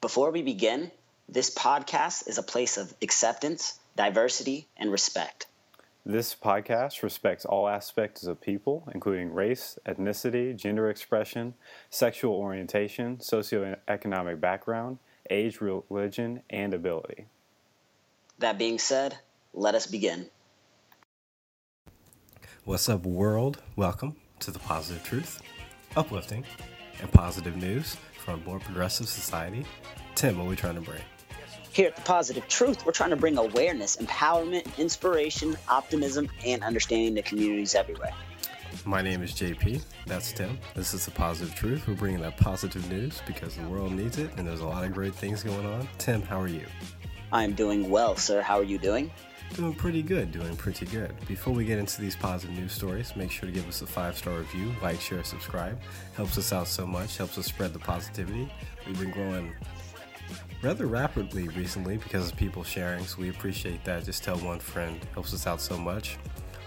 Before we begin, this podcast is a place of acceptance, diversity, and respect. This podcast respects all aspects of people, including race, ethnicity, gender expression, sexual orientation, socioeconomic background, age, religion, and ability. That being said, let us begin. What's up, world? Welcome to the Positive Truth, uplifting and positive news for a more progressive society. Tim, what are we trying to bring? Here at The Positive Truth, we're trying to bring awareness, empowerment, inspiration, optimism, and understanding to communities everywhere. My name is JP. That's Tim. This is The Positive Truth. We're bringing that positive news because the world needs it and there's a lot of great things going on. Tim, how are you? I'm doing well, sir. How are you doing? Doing pretty good, doing pretty good. Before we get into these positive news stories, make sure to give us a five star review, like, share, subscribe. Helps us out so much, helps us spread the positivity. We've been growing rather rapidly recently because of people sharing, so we appreciate that. Just tell one friend, helps us out so much.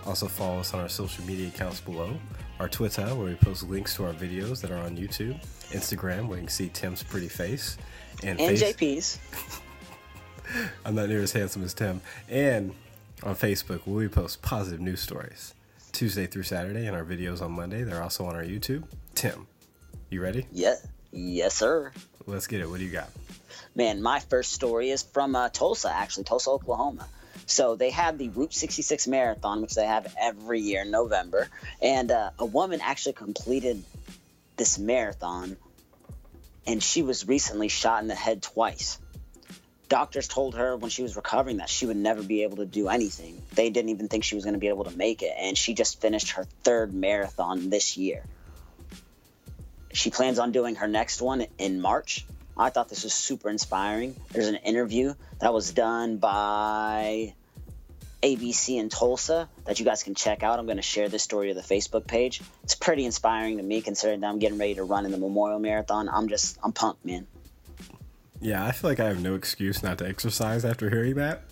Also, follow us on our social media accounts below our Twitter, where we post links to our videos that are on YouTube, Instagram, where you can see Tim's pretty face, and, and face- JP's. I'm not near as handsome as Tim. And on Facebook, where we post positive news stories Tuesday through Saturday, and our videos on Monday. They're also on our YouTube. Tim, you ready? Yeah. Yes, sir. Let's get it. What do you got? Man, my first story is from uh, Tulsa, actually, Tulsa, Oklahoma. So they have the Route 66 marathon, which they have every year in November, and uh, a woman actually completed this marathon, and she was recently shot in the head twice. Doctors told her when she was recovering that she would never be able to do anything. They didn't even think she was going to be able to make it, and she just finished her third marathon this year. She plans on doing her next one in March. I thought this was super inspiring. There's an interview that was done by ABC in Tulsa that you guys can check out. I'm going to share this story to the Facebook page. It's pretty inspiring to me considering that I'm getting ready to run in the Memorial Marathon. I'm just, I'm pumped, man. Yeah, I feel like I have no excuse not to exercise after hearing that.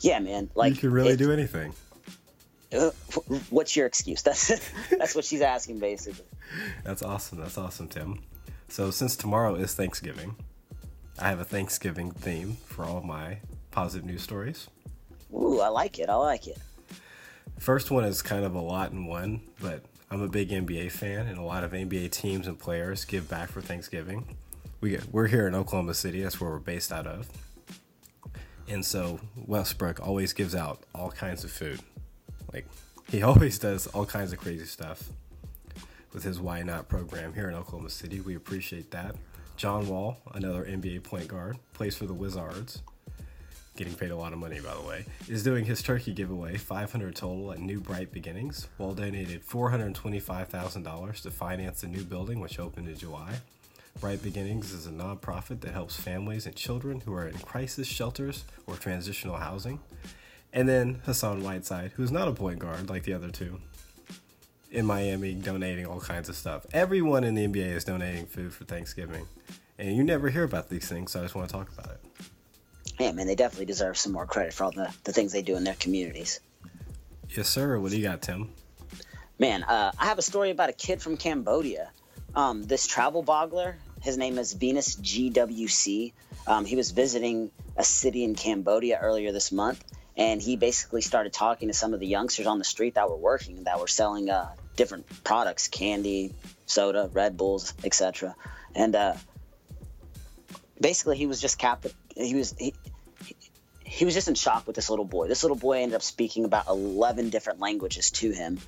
Yeah, man. Like you can really do anything. Uh, what's your excuse? That's that's what she's asking, basically. That's awesome. That's awesome, Tim. So since tomorrow is Thanksgiving, I have a Thanksgiving theme for all my positive news stories. Ooh, I like it. I like it. First one is kind of a lot in one, but I'm a big NBA fan, and a lot of NBA teams and players give back for Thanksgiving we get, we're here in Oklahoma City. That's where we're based out of. And so Westbrook always gives out all kinds of food. Like he always does all kinds of crazy stuff with his Why Not program here in Oklahoma City. We appreciate that. John Wall, another NBA point guard, plays for the Wizards. Getting paid a lot of money, by the way, is doing his turkey giveaway, 500 total at New Bright Beginnings. Wall donated $425,000 to finance the new building, which opened in July. Bright Beginnings is a nonprofit that helps families and children who are in crisis shelters or transitional housing. And then Hassan Whiteside, who's not a point guard like the other two, in Miami donating all kinds of stuff. Everyone in the NBA is donating food for Thanksgiving. And you never hear about these things, so I just want to talk about it. Yeah, man, they definitely deserve some more credit for all the, the things they do in their communities. Yes, sir. What do you got, Tim? Man, uh, I have a story about a kid from Cambodia um, this travel boggler, his name is Venus GWC. Um, he was visiting a city in Cambodia earlier this month, and he basically started talking to some of the youngsters on the street that were working, that were selling uh, different products, candy, soda, Red Bulls, etc. And uh, basically, he was just cap. He was he, he was just in shock with this little boy. This little boy ended up speaking about 11 different languages to him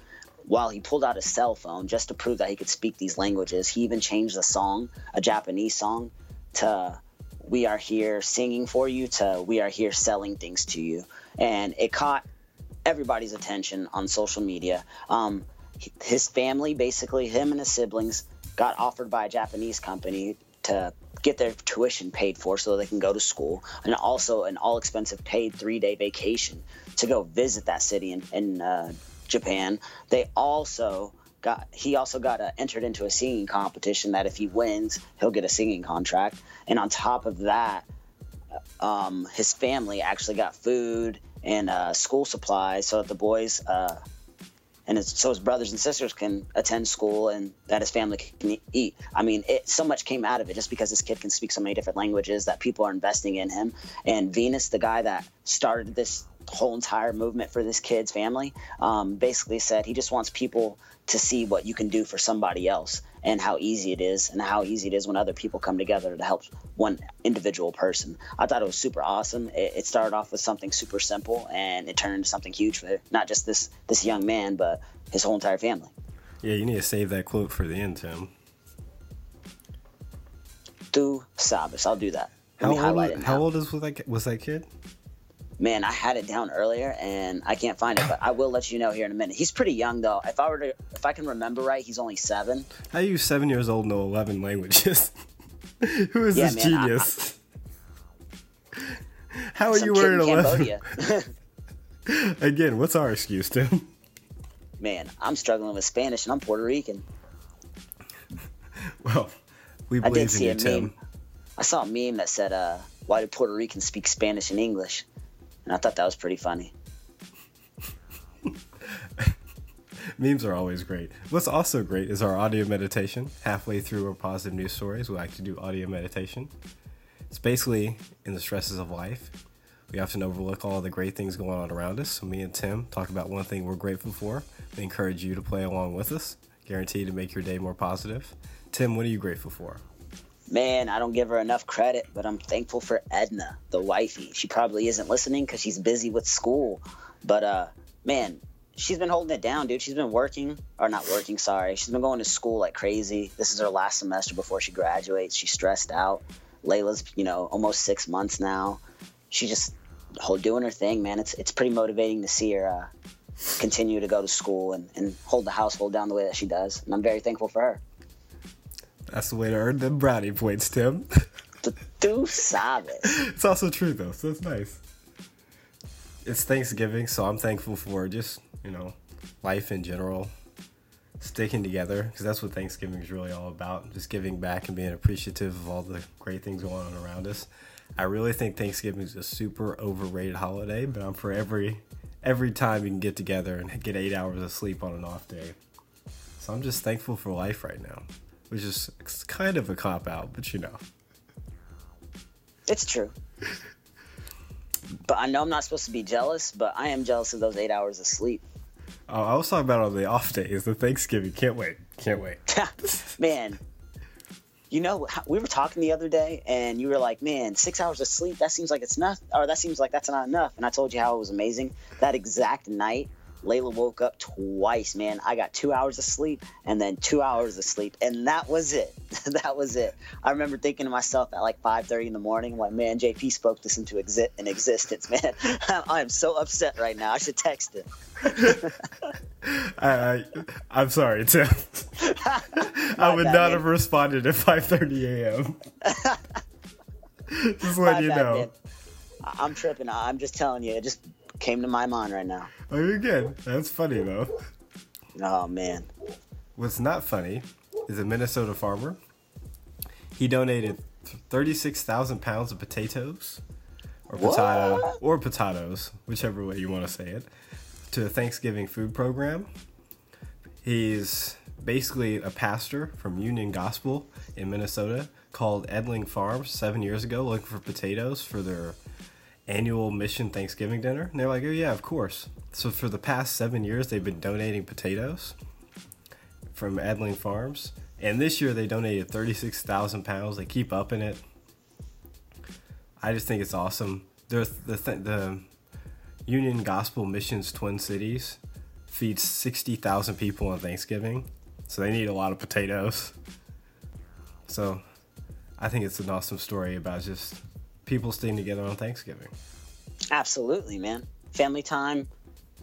while he pulled out his cell phone just to prove that he could speak these languages, he even changed the song, a Japanese song, to We Are Here Singing for You to We Are Here Selling Things to You. And it caught everybody's attention on social media. Um, his family, basically, him and his siblings, got offered by a Japanese company to get their tuition paid for so they can go to school, and also an all expensive paid three day vacation to go visit that city and, in uh, Japan. They also got he also got uh, entered into a singing competition that if he wins, he'll get a singing contract. And on top of that, um, his family actually got food and uh, school supplies so that the boys uh, and his, so his brothers and sisters can attend school and that his family can eat. I mean, it, so much came out of it just because this kid can speak so many different languages that people are investing in him. And Venus, the guy that started this whole entire movement for this kid's family, um, basically said he just wants people to see what you can do for somebody else and how easy it is and how easy it is when other people come together to help one individual person. I thought it was super awesome. It, it started off with something super simple and it turned into something huge for not just this this young man, but his whole entire family. Yeah, you need to save that quote for the end, Tim. Tu sabes. I'll do that. How old, how old is was that, was that kid? Man, I had it down earlier and I can't find it, but I will let you know here in a minute. He's pretty young though. If I were to, if I can remember right, he's only seven. How are you seven years old know eleven languages? Who is yeah, this man, genius? I, I, How are you wearing eleven? Again, what's our excuse, Tim? Man, I'm struggling with Spanish and I'm Puerto Rican. Well, we believe in you, Tim. Meme. I saw a meme that said, uh, "Why do Puerto Ricans speak Spanish and English?" And I thought that was pretty funny. Memes are always great. What's also great is our audio meditation. Halfway through our positive news stories, we like to do audio meditation. It's basically in the stresses of life. We often overlook all the great things going on around us. So me and Tim talk about one thing we're grateful for. We encourage you to play along with us, guaranteed to make your day more positive. Tim, what are you grateful for? Man, I don't give her enough credit, but I'm thankful for Edna, the wifey. She probably isn't listening because she's busy with school. But uh, man, she's been holding it down, dude. She's been working, or not working, sorry. She's been going to school like crazy. This is her last semester before she graduates. She's stressed out. Layla's, you know, almost six months now. She just hold, doing her thing, man. It's it's pretty motivating to see her uh, continue to go to school and, and hold the household down the way that she does. And I'm very thankful for her. That's the way to earn them brownie points, Tim. Tu sabes. It's also true though, so it's nice. It's Thanksgiving, so I'm thankful for just you know life in general, sticking together because that's what Thanksgiving is really all about. Just giving back and being appreciative of all the great things going on around us. I really think Thanksgiving is a super overrated holiday, but I'm for every every time you can get together and get eight hours of sleep on an off day. So I'm just thankful for life right now which is kind of a cop out, but you know. It's true. but I know I'm not supposed to be jealous, but I am jealous of those eight hours of sleep. Oh, I was talking about on the off days, the Thanksgiving. Can't wait. Can't wait. man, you know, we were talking the other day, and you were like, "Man, six hours of sleep. That seems like it's not, or that seems like that's not enough." And I told you how it was amazing. That exact night, Layla woke up twice, man. I got two hours of sleep and then two hours of sleep, and that was it. that was it. I remember thinking to myself at like 5:30 in the morning, like, man, JP spoke this into exi- an existence, man. I am so upset right now. I should text him. I, I, am sorry, Tim. I would bad, not man. have responded at 5:30 a.m. just let you bad, know. Man. I'm tripping. I'm just telling you. It just came to my mind right now. Oh, you're good. That's funny though. Oh man. What's not funny is a Minnesota farmer. He donated 36,000 pounds of potatoes, or potato, or potatoes, whichever way you want to say it, to a Thanksgiving food program. He's basically a pastor from Union Gospel in Minnesota called Edling Farms seven years ago, looking for potatoes for their annual mission Thanksgiving dinner? And they're like, oh, yeah, of course. So for the past seven years, they've been donating potatoes from Edling Farms. And this year, they donated 36,000 pounds. They keep upping it. I just think it's awesome. The, the, th- the Union Gospel Missions Twin Cities feeds 60,000 people on Thanksgiving. So they need a lot of potatoes. So I think it's an awesome story about just people staying together on Thanksgiving. Absolutely, man. Family time,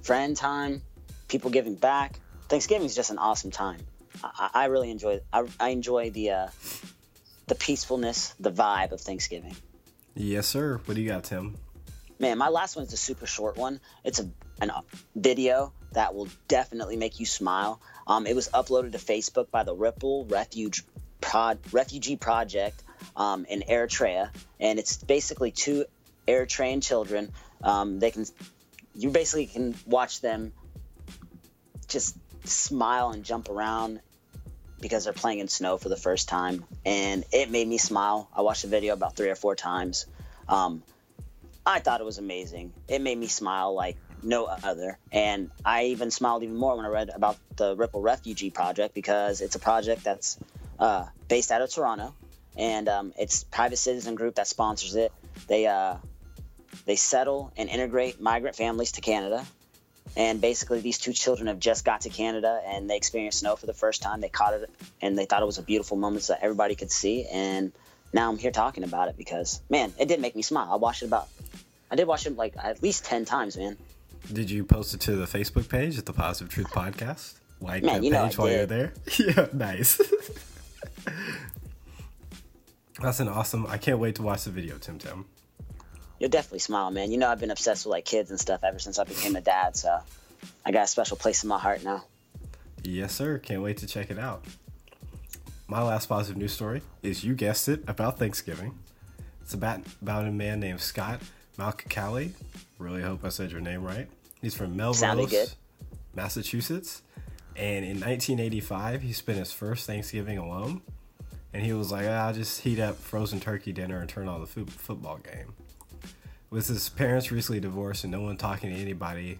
friend time, people giving back. Thanksgiving is just an awesome time. I, I really enjoy. I, I enjoy the uh, the peacefulness, the vibe of Thanksgiving. Yes, sir. What do you got, Tim? Man, my last one is a super short one. It's a an uh, video that will definitely make you smile. Um, it was uploaded to Facebook by the Ripple Refuge Refugee Project um, in Eritrea, and it's basically two Eritrean children. Um, they can, you basically can watch them just smile and jump around because they're playing in snow for the first time, and it made me smile. I watched the video about three or four times. Um, I thought it was amazing. It made me smile like no other, and I even smiled even more when I read about the Ripple Refugee Project because it's a project that's uh, based out of Toronto, and um, it's private citizen group that sponsors it. They uh, they settle and integrate migrant families to Canada and basically, these two children have just got to Canada and they experienced snow for the first time. They caught it and they thought it was a beautiful moment that everybody could see. And now I'm here talking about it because, man, it did make me smile. I watched it about, I did watch it like at least 10 times, man. Did you post it to the Facebook page at the Positive Truth Podcast? Like Man, that page while you're there? yeah, nice. That's an awesome. I can't wait to watch the video, Tim Tim. You'll definitely smile, man. You know, I've been obsessed with like kids and stuff ever since I became a dad. So I got a special place in my heart now. Yes, sir. Can't wait to check it out. My last positive news story is you guessed it about Thanksgiving. It's about about a man named Scott Malkakali. Really hope I said your name right. He's from Melrose. Massachusetts, and in 1985 he spent his first Thanksgiving alone. And he was like, "Ah, "I'll just heat up frozen turkey dinner and turn on the fo- football game." With his parents recently divorced and no one talking to anybody,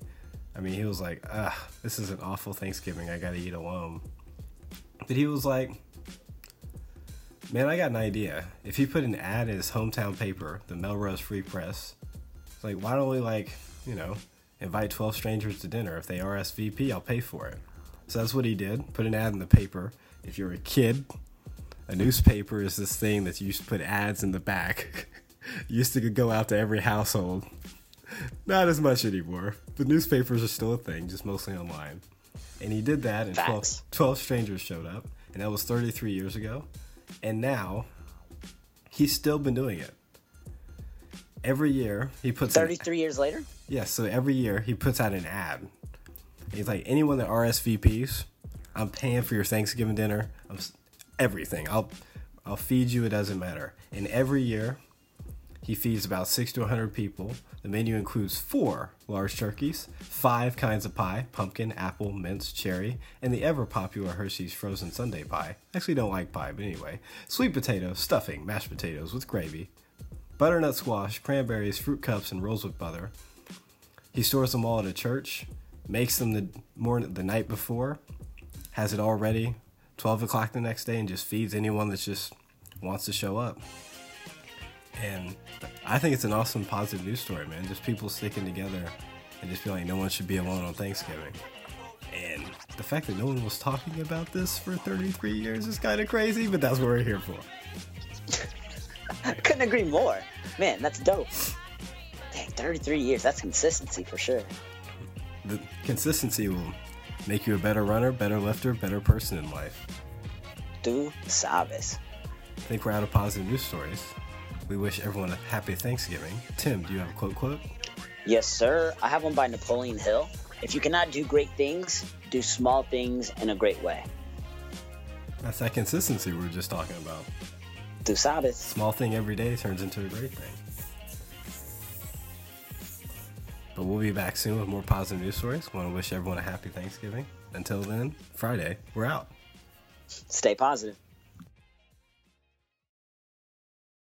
I mean, he was like, "Ugh, this is an awful Thanksgiving. I gotta eat alone." But he was like, "Man, I got an idea. If he put an ad in his hometown paper, the Melrose Free Press, it's like, why don't we like, you know, invite 12 strangers to dinner? If they RSVP, I'll pay for it." So that's what he did. Put an ad in the paper. If you're a kid, a newspaper is this thing that you used to put ads in the back. used to go out to every household. Not as much anymore. The newspapers are still a thing, just mostly online. And he did that, and 12, 12 strangers showed up, and that was 33 years ago. And now, he's still been doing it. Every year, he puts an- 33 years later? yeah, so every year he puts out an ad. He's like, anyone that RSVPs, I'm paying for your Thanksgiving dinner. I'm everything. I'll I'll feed you. It doesn't matter. And every year, he feeds about six to 100 people. The menu includes four large turkeys, five kinds of pie pumpkin, apple, mince, cherry, and the ever popular Hershey's frozen Sundae pie. Actually don't like pie, but anyway. Sweet potatoes, stuffing, mashed potatoes with gravy, butternut squash, cranberries, fruit cups, and rolls with butter. He stores them all at a church, makes them the morning the night before, has it all ready, 12 o'clock the next day, and just feeds anyone that just wants to show up. And I think it's an awesome positive news story, man. Just people sticking together and just feeling like no one should be alone on Thanksgiving. And the fact that no one was talking about this for 33 years is kind of crazy, but that's what we're here for. I couldn't agree more. Man, that's dope. Dang, 33 years. That's consistency for sure. The consistency will make you a better runner, better lifter, better person in life. Du sabes. I think we're out of positive news stories. We wish everyone a happy Thanksgiving. Tim, do you have a quote quote? Yes, sir. I have one by Napoleon Hill. If you cannot do great things, do small things in a great way. That's that consistency we were just talking about. Du sabes. Small thing every day turns into a great thing. But we'll be back soon with more positive news stories. Want to wish everyone a happy Thanksgiving. Until then, Friday, we're out. Stay positive.